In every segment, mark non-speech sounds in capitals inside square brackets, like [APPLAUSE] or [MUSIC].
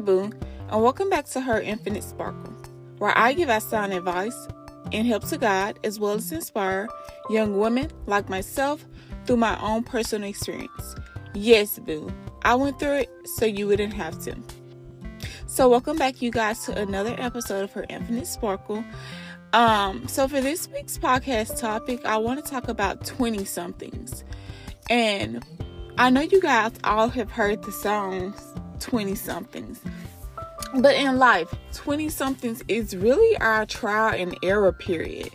Boo, and welcome back to Her Infinite Sparkle, where I give out sound advice and help to guide as well as inspire young women like myself through my own personal experience. Yes, Boo, I went through it so you wouldn't have to. So, welcome back, you guys, to another episode of Her Infinite Sparkle. Um, so for this week's podcast topic, I want to talk about 20 somethings. And I know you guys all have heard the songs 20 somethings. But in life, 20 somethings is really our trial and error period.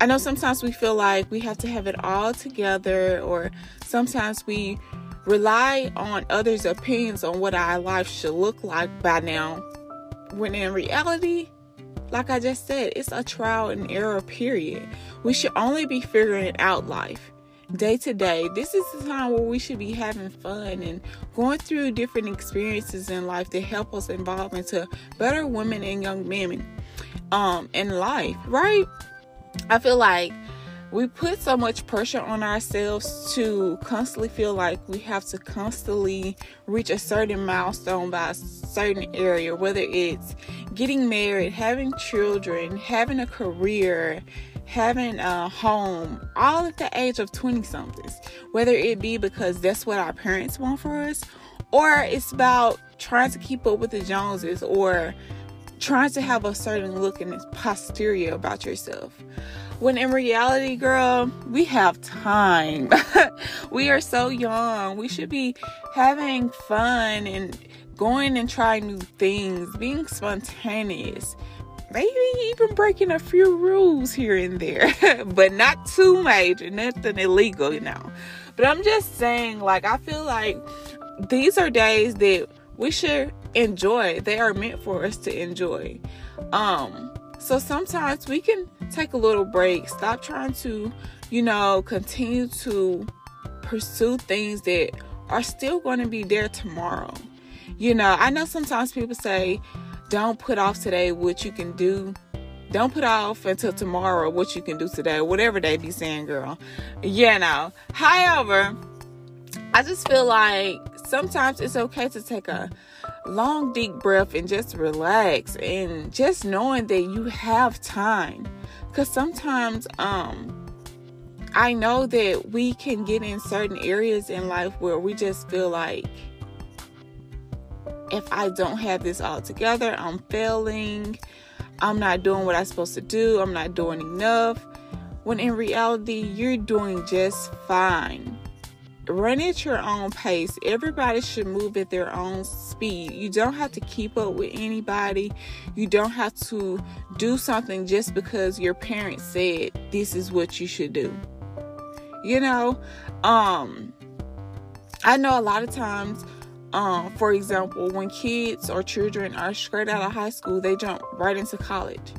I know sometimes we feel like we have to have it all together, or sometimes we rely on others' opinions on what our life should look like by now. When in reality, like I just said, it's a trial and error period. We should only be figuring out life day to day. This is the time where we should be having fun and going through different experiences in life to help us evolve into better women and young men um in life, right? I feel like we put so much pressure on ourselves to constantly feel like we have to constantly reach a certain milestone by a certain area, whether it's getting married, having children, having a career, having a home, all at the age of 20 somethings, whether it be because that's what our parents want for us, or it's about trying to keep up with the Joneses, or trying to have a certain look and posterior about yourself. When in reality, girl, we have time. [LAUGHS] we are so young. We should be having fun and going and trying new things, being spontaneous, maybe even breaking a few rules here and there, [LAUGHS] but not too major, nothing illegal, you know. But I'm just saying, like, I feel like these are days that we should enjoy. They are meant for us to enjoy. Um, so sometimes we can take a little break, stop trying to, you know, continue to pursue things that are still going to be there tomorrow. You know, I know sometimes people say, don't put off today what you can do. Don't put off until tomorrow what you can do today, whatever they be saying, girl. Yeah, no. However, I just feel like sometimes it's okay to take a long, deep breath and just relax and just knowing that you have time. Because sometimes, um, I know that we can get in certain areas in life where we just feel like if I don't have this all together, I'm failing. I'm not doing what I'm supposed to do. I'm not doing enough. When in reality, you're doing just fine. Run at your own pace. Everybody should move at their own speed. You don't have to keep up with anybody. You don't have to do something just because your parents said this is what you should do. You know, um I know a lot of times um, for example, when kids or children are straight out of high school, they jump right into college.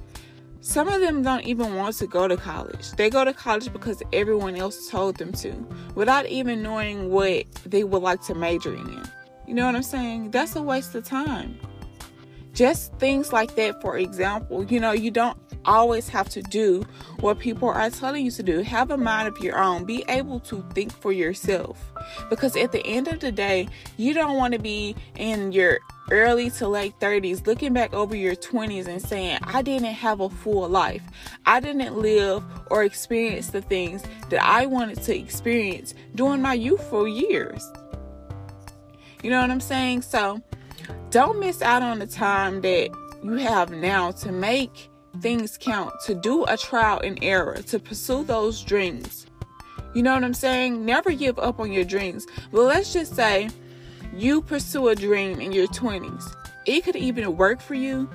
Some of them don't even want to go to college. They go to college because everyone else told them to, without even knowing what they would like to major in. You know what I'm saying? That's a waste of time. Just things like that, for example, you know, you don't always have to do what people are telling you to do. Have a mind of your own. Be able to think for yourself. Because at the end of the day, you don't want to be in your early to late 30s looking back over your 20s and saying, I didn't have a full life. I didn't live or experience the things that I wanted to experience during my youthful years. You know what I'm saying? So don't miss out on the time that you have now to make things count, to do a trial and error, to pursue those dreams. You know what I'm saying? Never give up on your dreams. But let's just say you pursue a dream in your 20s. It could even work for you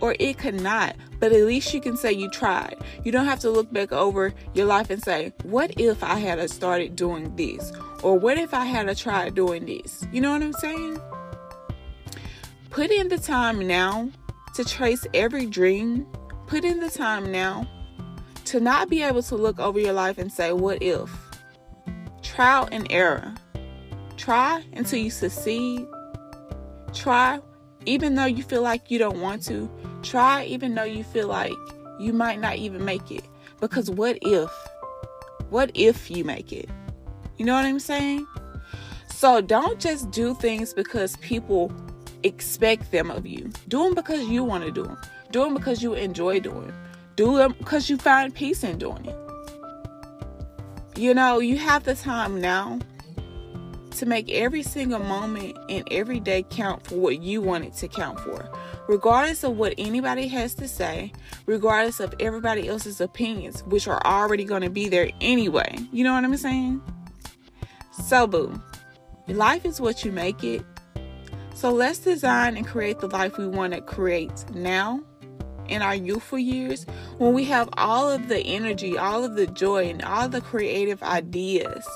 or it could not, but at least you can say you tried. You don't have to look back over your life and say, What if I had started doing this? Or what if I had tried doing this? You know what I'm saying? Put in the time now to trace every dream Put in the time now to not be able to look over your life and say, What if? Trial and error. Try until you succeed. Try even though you feel like you don't want to. Try even though you feel like you might not even make it. Because what if? What if you make it? You know what I'm saying? So don't just do things because people expect them of you. Do them because you want to do them. Do them because you enjoy doing them. Do them because you find peace in doing it. You know, you have the time now to make every single moment and every day count for what you want it to count for. Regardless of what anybody has to say, regardless of everybody else's opinions, which are already going to be there anyway. You know what I'm saying? So, boo, life is what you make it. So, let's design and create the life we want to create now in our youthful years when we have all of the energy, all of the joy, and all the creative ideas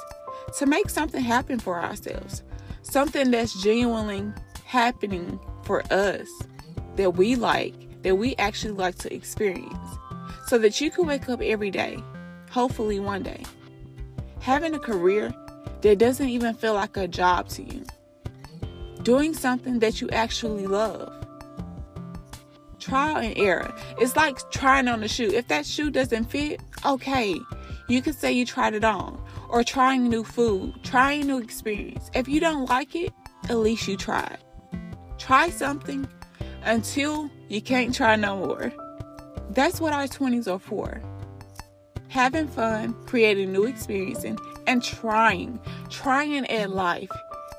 to make something happen for ourselves. Something that's genuinely happening for us that we like, that we actually like to experience. So that you can wake up every day, hopefully one day, having a career that doesn't even feel like a job to you. Doing something that you actually love. Trial and error. It's like trying on a shoe. If that shoe doesn't fit, okay, you can say you tried it on or trying new food, trying new experience. If you don't like it, at least you tried. Try something until you can't try no more. That's what our 20s are for. Having fun, creating new experiences, and trying, trying at life.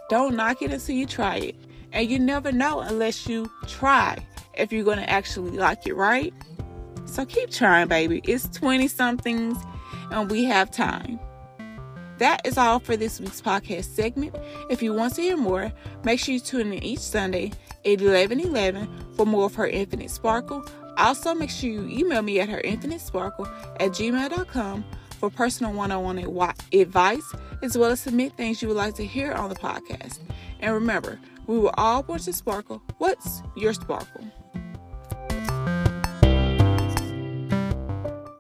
Don't knock it until you try it. And you never know unless you try if you're going to actually like it, right? So keep trying, baby. It's 20 somethings and we have time. That is all for this week's podcast segment. If you want to hear more, make sure you tune in each Sunday at 11 11 for more of her Infinite Sparkle. Also, make sure you email me at her Infinite Sparkle at gmail.com for personal one on one advice, as well as submit things you would like to hear on the podcast. And remember, we were all born to sparkle. What's your sparkle?